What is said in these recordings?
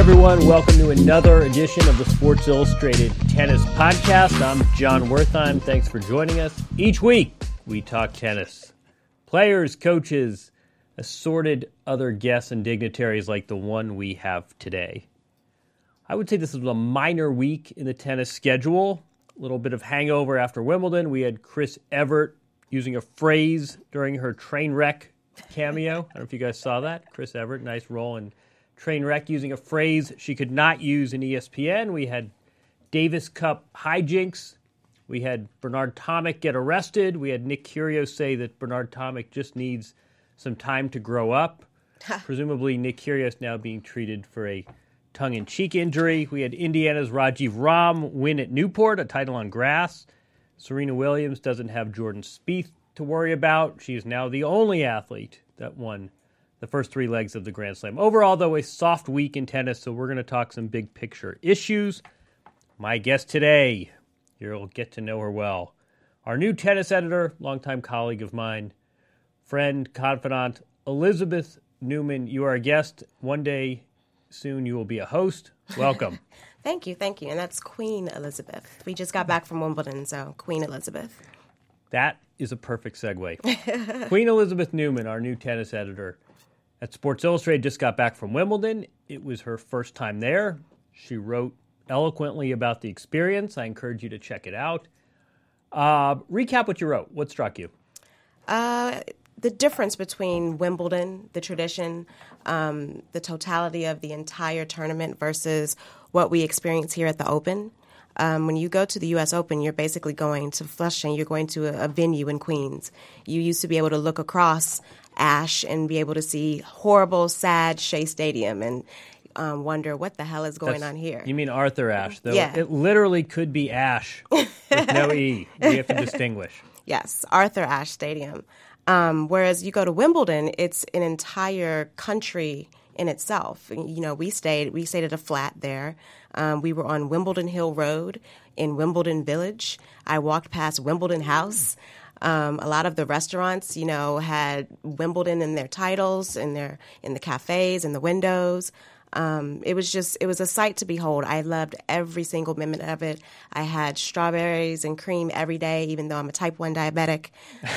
everyone. Welcome to another edition of the Sports Illustrated Tennis Podcast. I'm Jon Wertheim. Thanks for joining us. Each week, we talk tennis. Players, coaches, assorted other guests and dignitaries like the one we have today. I would say this is a minor week in the tennis schedule. A little bit of hangover after Wimbledon. We had Chris Evert using a phrase during her train wreck cameo. I don't know if you guys saw that. Chris Evert, nice role in Trainwreck using a phrase she could not use in ESPN. We had Davis Cup hijinks. We had Bernard Tomic get arrested. We had Nick Kyrgios say that Bernard Tomic just needs some time to grow up. Presumably, Nick Kyrgios now being treated for a tongue-in-cheek injury. We had Indiana's Rajeev Ram win at Newport, a title on grass. Serena Williams doesn't have Jordan Spieth to worry about. She is now the only athlete that won the first three legs of the Grand Slam. Overall, though, a soft week in tennis, so we're going to talk some big picture issues. My guest today, you'll get to know her well. Our new tennis editor, longtime colleague of mine, friend, confidant, Elizabeth Newman. You are a guest. One day soon you will be a host. Welcome. thank you, thank you. And that's Queen Elizabeth. We just got back from Wimbledon, so Queen Elizabeth. That is a perfect segue. Queen Elizabeth Newman, our new tennis editor at Sports Illustrated, just got back from Wimbledon. It was her first time there. She wrote eloquently about the experience. I encourage you to check it out. Uh, recap what you wrote. What struck you? Uh, the difference between Wimbledon, the tradition, um, the totality of the entire tournament versus what we experience here at the Open. Um, when you go to the U.S. Open, you're basically going to Flushing. You're going to a, a, venue in Queens. You used to be able to look across Ashe and be able to see horrible, sad Shea Stadium and um, wonder what the hell is going That's, on here. You mean Arthur Ashe? Though yeah. it literally could be Ash with no E. We have to distinguish. Yes, Arthur Ashe Stadium. Um, whereas you go to Wimbledon, it's an entire country in itself. You know, we stayed we stayed at a flat there. Um, we were on Wimbledon Hill Road in Wimbledon Village. I walked past Wimbledon House. Um, a lot of the restaurants, you know, had Wimbledon in their titles, in their in the cafes, in the windows. Um, it was just it was a sight to behold. I loved every single minute of it. I had strawberries and cream every day, even though I'm a type one diabetic.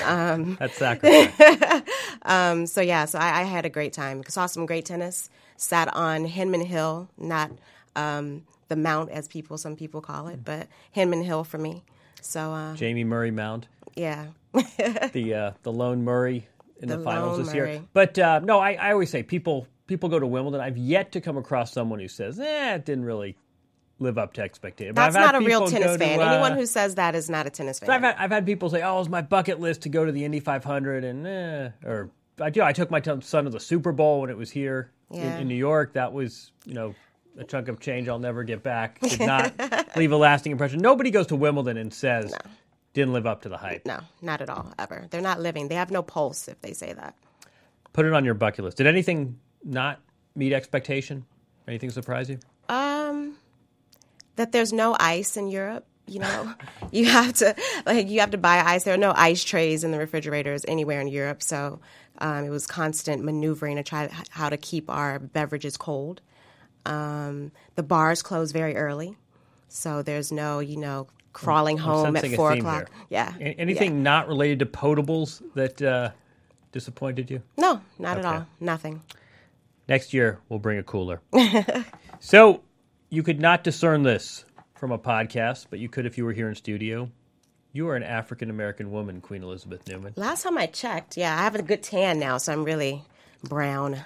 Um, That's sacrifice. um, so yeah, so I, I, had a great time. Saw some great tennis. Sat on Henman Hill, not um, the Mound as people some people call it, but Henman Hill for me. So uh, Jamie Murray Mound. Yeah. the uh, the lone Murray in the, the finals this Murray. year. But uh, no, I, I always say people people go to Wimbledon. I've yet to come across someone who says, "Eh, it didn't really live up to expectations." That's not a real tennis fan. To, uh, Anyone who says that is not a tennis fan. I've had, I've had people say, "Oh, it's my bucket list to go to the Indy 500," and eh, or I do. I took my son to the Super Bowl when it was here yeah. in, in New York. That was you know a chunk of change I'll never get back. Did not leave a lasting impression. Nobody goes to Wimbledon and says. No. Didn't live up to the hype. No, not at all, ever. They're not living. They have no pulse if they say that. Put it on your bucket list. Did anything not meet expectation? Anything surprise you? Um, that there's no ice in Europe. You know, you have to like you have to buy ice. There are no ice trays in the refrigerators anywhere in Europe, so um, it was constant maneuvering to try how to keep our beverages cold. Um, the bars close very early, so there's no you know crawling home at four o'clock. Yeah. Anything yeah. not related to potables that uh, disappointed you? No, not okay. at all. Nothing. Next year we'll bring a cooler. so you could not discern this from a podcast, but you could if you were here in studio. You are an African American woman, Queen Elizabeth Newman. Last time I checked, yeah, I have a good tan now, so I'm really brown.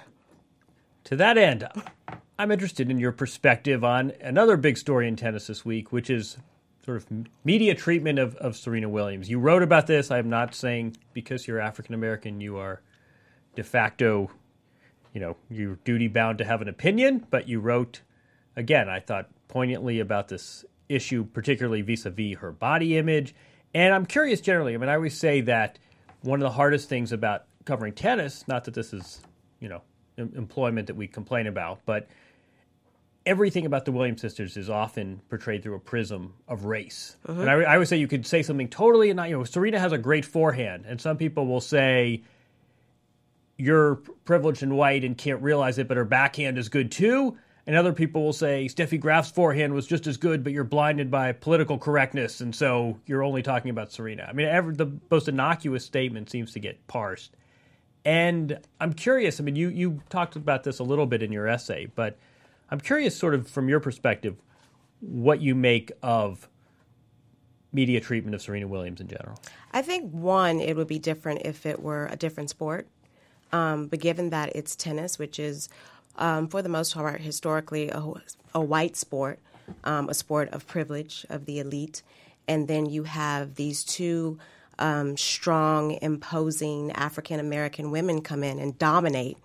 To that end, I'm interested in your perspective on another big story in tennis this week, which is sort of media treatment of, of Serena Williams. You wrote about this. I'm not saying because you're African American you are de facto, you know, you're duty bound to have an opinion, but you wrote, again, I thought poignantly about this issue, particularly vis a vis her body image. And I'm curious generally. I mean, I always say that one of the hardest things about covering tennis, not that this is, you know, employment that we complain about, but everything about the Williams sisters is often portrayed through a prism of race. Uh-huh. And I, I, would say you could say something totally not. You know, Serena has a great forehand, and some people will say you're privileged and white and can't realize it, but her backhand is good too. and other people will say Steffi Graf's forehand was just as good, but you're blinded by political correctness, and so you're only talking about Serena. I mean, ever, the most innocuous statement seems to get parsed. And I'm curious. I mean, you you talked about this a little bit in your essay, but I'm curious, sort of from your perspective, what you make of media treatment of Serena Williams in general. I think one, it would be different if it were a different sport. Um, but given that it's tennis, which is um, for the most part historically a, a white sport, um, a sport of privilege of the elite, and then you have these two um, strong, imposing African American women come in and dominate.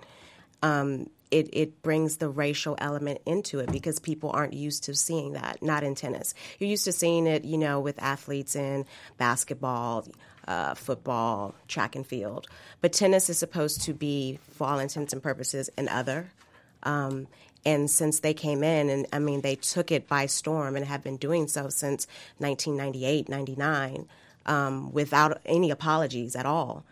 Um, it, it brings the racial element into it because people aren't used to seeing that, not in tennis. You're used to seeing it, you know, with athletes in basketball, uh, football, track and field. But tennis is supposed to be, for all intents and purposes, an other. Um, and since they came in, and I mean, they took it by storm and have been doing so since 1998, 99, um, without any apologies at all.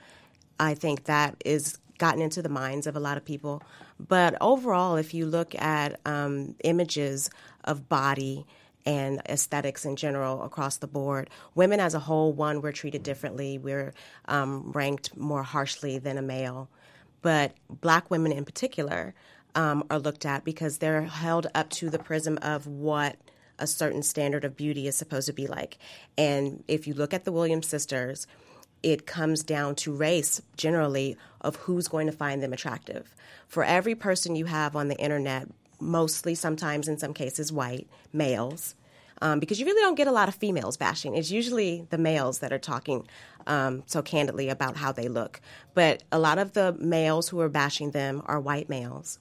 I think that is gotten into the minds of a lot of people. But overall, if you look at um, images of body and aesthetics in general across the board, women as a whole, one, we're treated differently. We're um, ranked more harshly than a male. But black women in particular um, are looked at because they're held up to the prism of what a certain standard of beauty is supposed to be like. And if you look at the Williams sisters, it comes down to race generally of who's going to find them attractive. For every person you have on the internet, mostly, sometimes in some cases, white males, um, because you really don't get a lot of females bashing. It's usually the males that are talking um, so candidly about how they look. But a lot of the males who are bashing them are white males.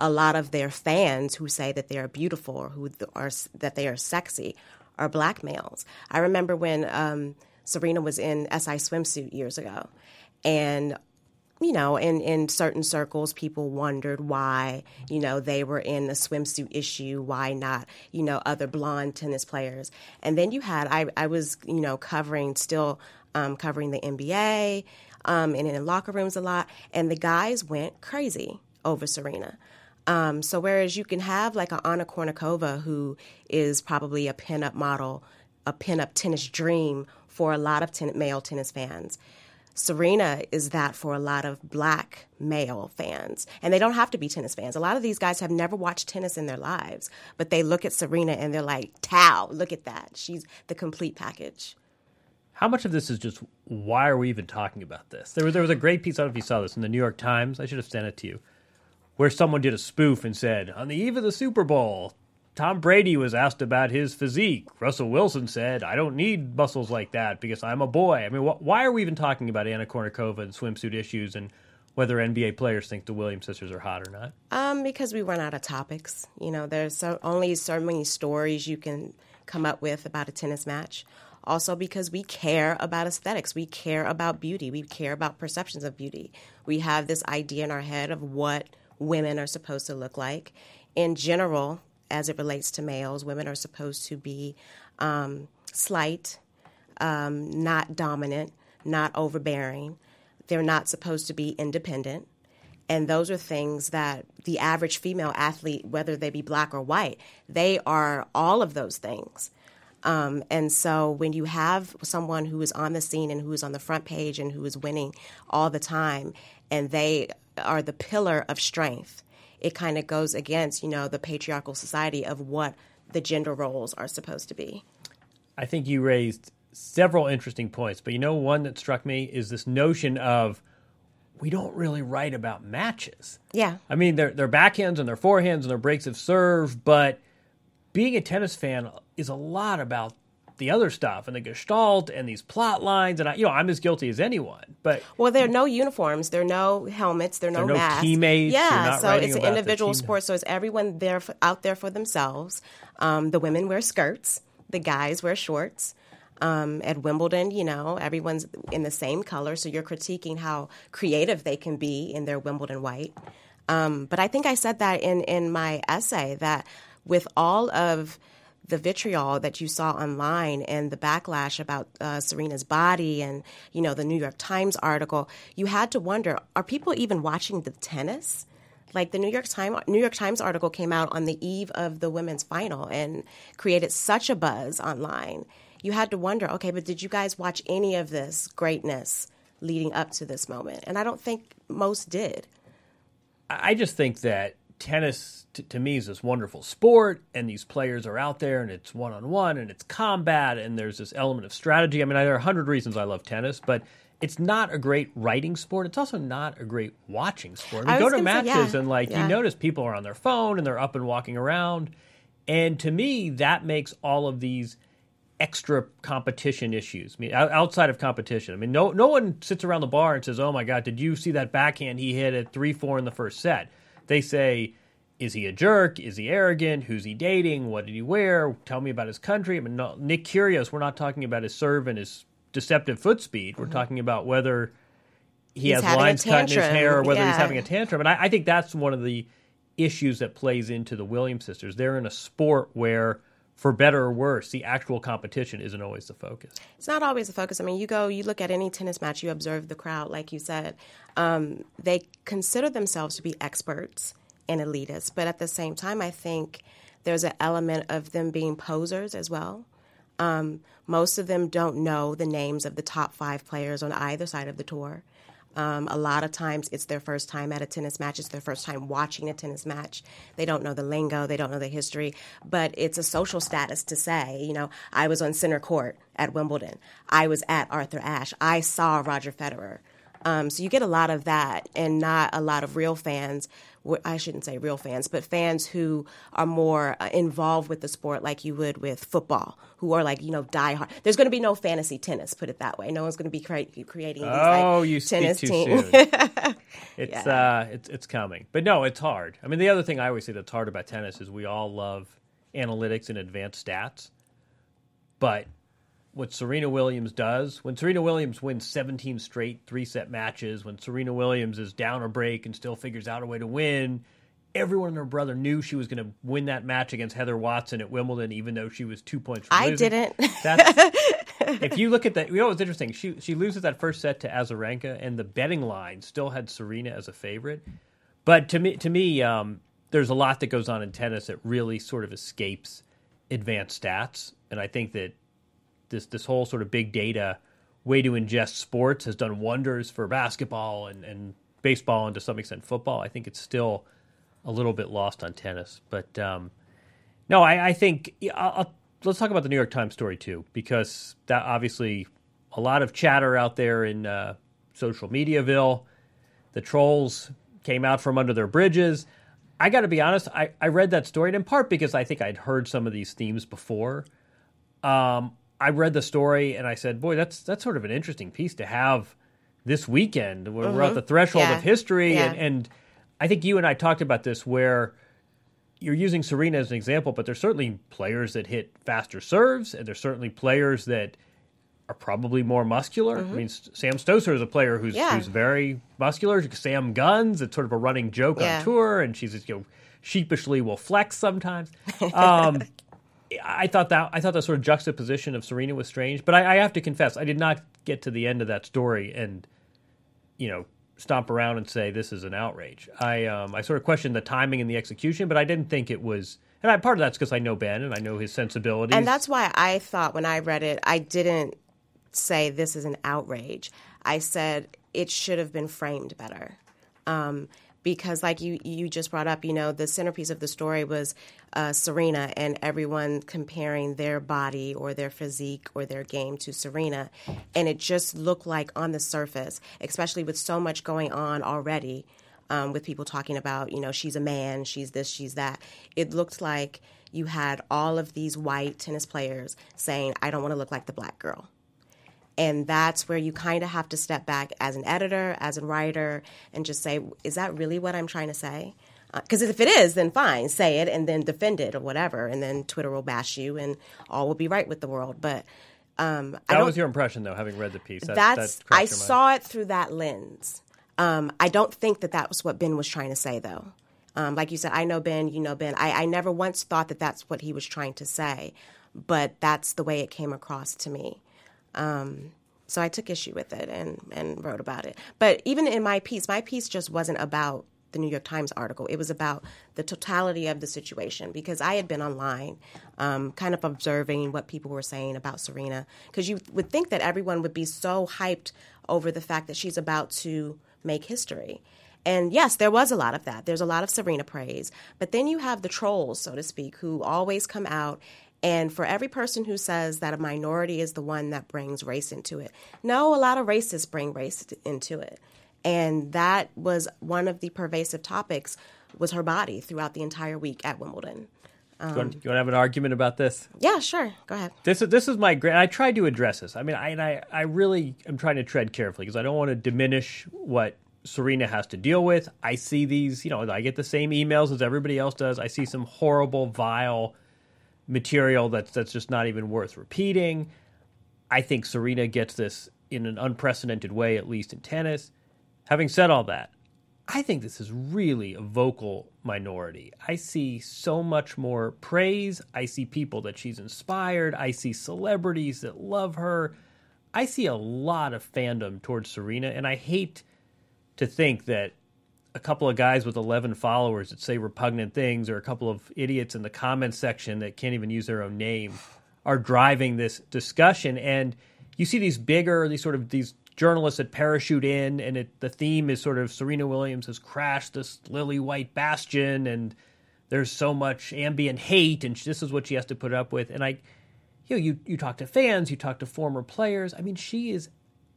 A lot of their fans who say that they are beautiful or who are that they are sexy are black males. I remember when. Um, Serena was in SI swimsuit years ago. And you know, in, in certain circles, people wondered why, you know, they were in the swimsuit issue, why not, you know, other blonde tennis players. And then you had, I, I was, you know, covering, still um, covering the NBA um, and in locker rooms a lot, and the guys went crazy over Serena. Um, so whereas you can have like an Anna Kournikova who is probably a pinup model, a pinup tennis dream for a lot of ten- male tennis fans. Serena is that for a lot of black male fans. And they don't have to be tennis fans. A lot of these guys have never watched tennis in their lives, but they look at Serena and they're like, Tao, look at that. She's the complete package. How much of this is just why are we even talking about this? There was, there was a great piece, I don't know if you saw this, in the New York Times. I should have sent it to you, where someone did a spoof and said, on the eve of the Super Bowl, Tom Brady was asked about his physique. Russell Wilson said, I don't need muscles like that because I'm a boy. I mean, wh- why are we even talking about Anna Kournikova and swimsuit issues and whether NBA players think the Williams sisters are hot or not? Um, because we run out of topics. You know, there's so, only so many stories you can come up with about a tennis match. Also, because we care about aesthetics, we care about beauty, we care about perceptions of beauty. We have this idea in our head of what women are supposed to look like. In general, as it relates to males. Women are supposed to be um, slight, um, not dominant, not overbearing. They're not supposed to be independent. And those are things that the average female athlete, whether they be black or white, they are all of those things. Um, and so when you have someone who is on the scene and who is on the front page and who is winning all the time, and they are the pillar of strength, it kind of goes against, you know, the patriarchal society of what the gender roles are supposed to be. I think you raised several interesting points, but you know, one that struck me is this notion of we don't really write about matches. Yeah. I mean, their their backhands and their forehands and their breaks of serve, but being a tennis fan is a lot about the other stuff and the gestalt and these plot lines and I, you know I'm as guilty as anyone. But well, there are no uniforms, there are no helmets, there are no, no masks. teammates. Yeah, so it's an individual sport. So it's everyone there for, out there for themselves. Um, the women wear skirts, the guys wear shorts. Um, at Wimbledon, you know, everyone's in the same color, so you're critiquing how creative they can be in their Wimbledon white. Um, but I think I said that in in my essay that with all of the vitriol that you saw online and the backlash about uh, Serena's body and you know the New York Times article, you had to wonder: Are people even watching the tennis? Like the New York Times New York Times article came out on the eve of the women's final and created such a buzz online. You had to wonder, okay, but did you guys watch any of this greatness leading up to this moment? And I don't think most did. I just think that tennis t- to me is this wonderful sport and these players are out there and it's one-on-one and it's combat and there's this element of strategy i mean there are a hundred reasons i love tennis but it's not a great writing sport it's also not a great watching sport we go to matches say, yeah. and like yeah. you notice people are on their phone and they're up and walking around and to me that makes all of these extra competition issues. I mean, outside of competition, I mean, no no one sits around the bar and says, "Oh my God, did you see that backhand he hit at three four in the first set?" They say, is he a jerk? Is he arrogant? Who's he dating? What did he wear? Tell me about his country. I mean, no, Nick Kyrgios, we're not talking about his serve and his deceptive foot speed. We're mm-hmm. talking about whether he he's has lines cut in his hair or whether yeah. he's having a tantrum. And I, I think that's one of the issues that plays into the Williams sisters. They're in a sport where for better or worse, the actual competition isn't always the focus. It's not always the focus. I mean, you go, you look at any tennis match, you observe the crowd, like you said. Um, they consider themselves to be experts and elitists. But at the same time, I think there's an element of them being posers as well. Um, most of them don't know the names of the top five players on either side of the tour. Um, a lot of times it's their first time at a tennis match. It's their first time watching a tennis match. They don't know the lingo, they don't know the history, but it's a social status to say, you know, I was on center court at Wimbledon. I was at Arthur Ashe. I saw Roger Federer. Um, so you get a lot of that and not a lot of real fans. I shouldn't say real fans, but fans who are more uh, involved with the sport like you would with football, who are like, you know, die hard. There's going to be no fantasy tennis, put it that way. No one's going to be cre- creating these oh, like, you tennis teams. it's, yeah. uh, it's, it's coming. But no, it's hard. I mean, the other thing I always say that's hard about tennis is we all love analytics and advanced stats. But what Serena Williams does. When Serena Williams wins 17 straight three set matches, when Serena Williams is down a break and still figures out a way to win, everyone and her brother knew she was going to win that match against Heather Watson at Wimbledon, even though she was two points. From I losing. didn't. if you look at that, you know what's interesting? She she loses that first set to Azarenka, and the betting line still had Serena as a favorite. But to me, to me, um, there's a lot that goes on in tennis that really sort of escapes advanced stats, and I think that this this whole sort of big data way to ingest sports has done wonders for basketball and, and baseball and to some extent football. I think it's still a little bit lost on tennis, but um, no, I, I think I'll, I'll, let's talk about the New York Times story too, because that obviously a lot of chatter out there in uh, social mediaville. The trolls came out from under their bridges. I got to be honest, I, I read that story in part because I think I'd heard some of these themes before. Um, I read the story and I said, "Boy, that's that's sort of an interesting piece to have this weekend. We're, mm-hmm. we're at the threshold yeah. of history, yeah. and, and I think you and I talked about this where." You're using Serena as an example, but there's certainly players that hit faster serves, and there's certainly players that are probably more muscular. Mm-hmm. I mean, Sam Stosur is a player who's yeah. who's very muscular. Sam Guns, it's sort of a running joke yeah. on tour, and she's you know sheepishly will flex sometimes. Um, I thought that I thought that sort of juxtaposition of Serena was strange, but I, I, have to confess I did not get to the end of that story and you know stomp around and say this is an outrage. I um, I sort of questioned the timing and the execution, but I didn't think it was. And I, part of that's because I know Ben and I know his sensibilities, and that's why I thought when I read it, I didn't say this is an outrage. I said it should have been framed better. Um, because like you you just brought up you know the centerpiece of the story was uh, Serena and everyone comparing their body or their physique or their game to Serena. And it just looked like on the surface especially with so much going on already um, with people talking about you know she's a man she's this she's that. It looked like you had all of these white tennis players saying I don't want to look like the black girl and that's where you kind of have to step back as an editor, as a writer, and just say, is that really what I'm trying to say? Because uh, if it is, then fine, say it and then defend it or whatever, and then Twitter will bash you and all will be right with the world. But um, that was your impression, though, having read the piece. That, that's that I saw it through that lens. Um, I don't think that that was what Ben was trying to say, though. Um, like you said, I know Ben, you know Ben. I, I never once thought that that's what he was trying to say, but that's the way it came across to me. Um, so I took issue with it and, and wrote about it. But even in my piece, my piece just wasn't about the New York Times article. It was about the totality of the situation because I had been online, um, kind of observing what people were saying about Serena. Because you would think that everyone would be so hyped over the fact that she's about to make history. And yes, there was a lot of that. There's a lot of Serena praise. But then you have the trolls, so to speak, who always come out. And for every person who says that a minority is the one that brings race into it, no, a lot of racists bring race into it. And that was one of the pervasive topics was her body throughout the entire week at Wimbledon. Um, you, want, you, want, to have an argument about this? Yeah, sure. Go ahead. This is this is my great. I tried to address this. I mean, I I, I really am trying to tread carefully because I don't want to diminish what Serena has to deal with. I see these, you know, I get the same emails as everybody else does. I see some horrible, vile material that's that's just not even worth repeating. I think Serena gets this in an unprecedented way, at least in tennis. Having said all that, I think this is really a vocal minority. I see so much more praise. I see people that she's inspired. I see celebrities that love her. I see a lot of fandom towards Serena, and I hate to think that a couple of guys with 11 followers that say repugnant things or a couple of idiots in the comments section that can't even use their own name are driving this discussion. And you see these bigger these sort of these journalists that parachute in and it, the theme is sort of Serena Williams has crashed this lily white bastion and there's so much ambient hate and this is what she has to put up with. And I you know you you talk to fans you talk to former players. I mean she is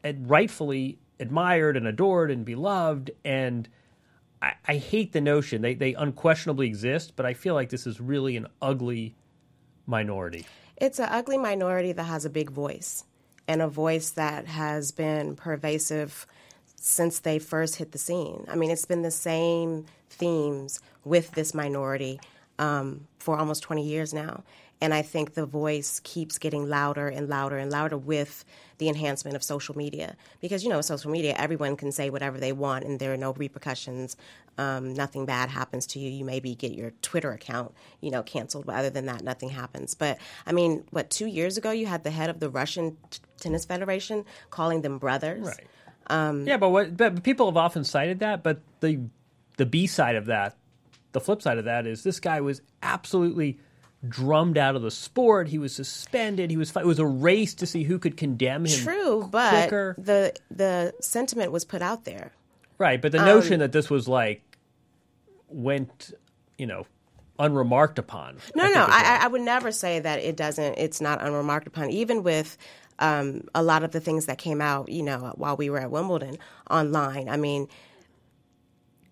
rightfully admired and adored and beloved. And I, I hate the notion they they unquestionably exist, but I feel like this is really an ugly minority. It's an ugly minority that has a big voice and a voice that has been pervasive since they first hit the scene. I mean, it's been the same themes with this minority um, for almost 20 years now. And I think the voice keeps getting louder and louder and louder with the enhancement of social media. Because, you know, social media, everyone can say whatever they want and there are no repercussions. Um, nothing bad happens to you. You maybe get your Twitter account, you know, canceled, but other than that, nothing happens. But, I mean, what, two years ago, you had the head of the Russian t- Tennis Federation calling them brothers. Right. Um, yeah, but what but people have often cited that, but the the B side of that, the flip side of that is this guy was absolutely – drummed out of the sport. He was suspended. He was it was a race to see who could condemn him. True, but quicker. the the sentiment was put out there. Right, but the um, notion that this was like went, you know, unremarked upon. No, I no, I, I, would never say that it doesn't. It's not unremarked upon, even with. Um, a lot of the things that came out, you know, while we were at Wimbledon online. I mean,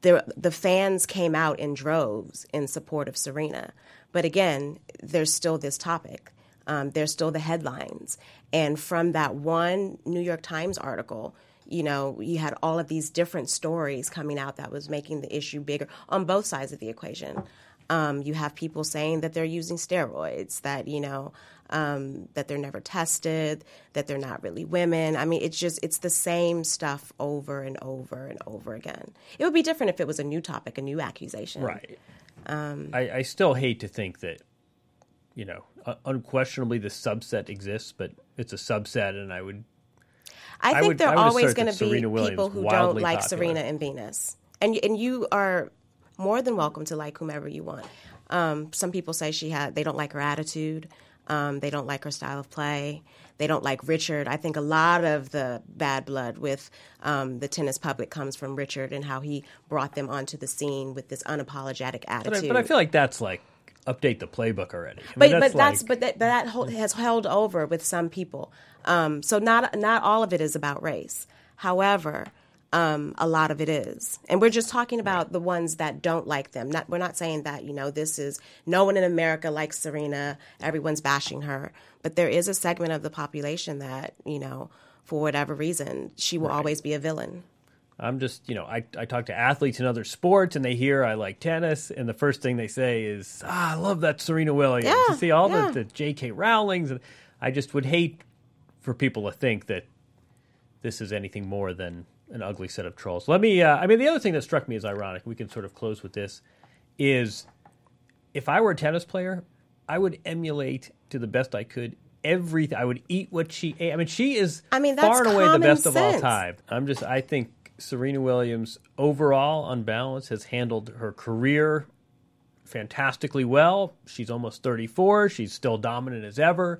the the fans came out in droves in support of Serena. But again, there's still this topic. Um, there's still the headlines. And from that one New York Times article, you know, you had all of these different stories coming out that was making the issue bigger on both sides of the equation. Um, you have people saying that they're using steroids, that, you know, um, that they're never tested, that they're not really women. I mean, it's just, it's the same stuff over and over and over again. It would be different if it was a new topic, a new accusation. Right. Um, I, I, still hate to think that, you know, uh, unquestionably the subset exists, but it's a subset, and I would. I think there are always going to be people who don't like popular. Serena and Venus, and and you are more than welcome to like whomever you want. Um, some people say she had they don't like her attitude. Um, they don't like her style of play. They don't like Richard. I think a lot of the bad blood with um, the tennis public comes from Richard and how he brought them onto the scene with this unapologetic attitude. But I, but I feel like that's like update the playbook already. I but that's but that's like... but that, that has held over with some people. Um, so not not all of it is about race. However, um, a lot of it is. And we're just talking about the ones that don't like them. Not, we're not saying that, you know, this is no one in America likes Serena, everyone's bashing her. But there is a segment of the population that, you know, for whatever reason, she will right. always be a villain. I'm just, you know, I, I talk to athletes in other sports and they hear I like tennis, and the first thing they say is, ah, I love that Serena Williams. Yeah, you see all yeah. the, the J.K. Rowlings. And I just would hate for people to think that this is anything more than an ugly set of trolls. Let me. Uh, I mean, the other thing that struck me as ironic. We can sort of close with this. Is if I were a tennis player, I would emulate to the best I could everything. I would eat what she ate. I mean, she is. I mean, far and away the best sense. of all time. I'm just. I think Serena Williams, overall, on balance, has handled her career fantastically well. She's almost 34. She's still dominant as ever.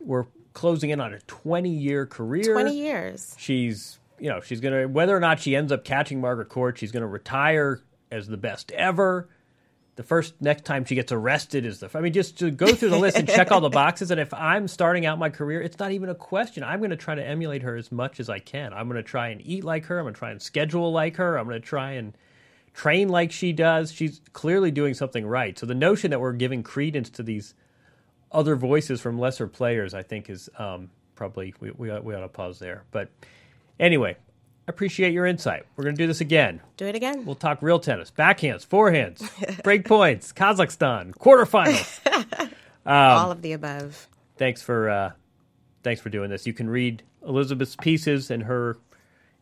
We're closing in on a 20 year career. 20 years. She's, you know, she's going to, whether or not she ends up catching Margaret Court, she's going to retire as the best ever. The first next time she gets arrested is the. I mean, just to go through the list and check all the boxes. And if I'm starting out my career, it's not even a question. I'm going to try to emulate her as much as I can. I'm going to try and eat like her. I'm going to try and schedule like her. I'm going to try and train like she does. She's clearly doing something right. So the notion that we're giving credence to these other voices from lesser players, I think, is um, probably we, we we ought to pause there. But anyway, I appreciate your insight. We're going to do this again. Do it again. We'll talk real tennis, backhands, forehands, break points, Kazakhstan, quarterfinals. Um, All of the above. Thanks for uh, thanks for doing this. You can read Elizabeth's pieces and her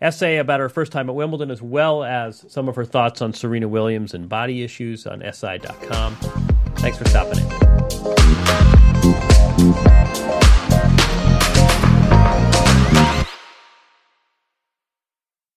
essay about her first time at Wimbledon, as well as some of her thoughts on Serena Williams and body issues on SI.com. Thanks for stopping in.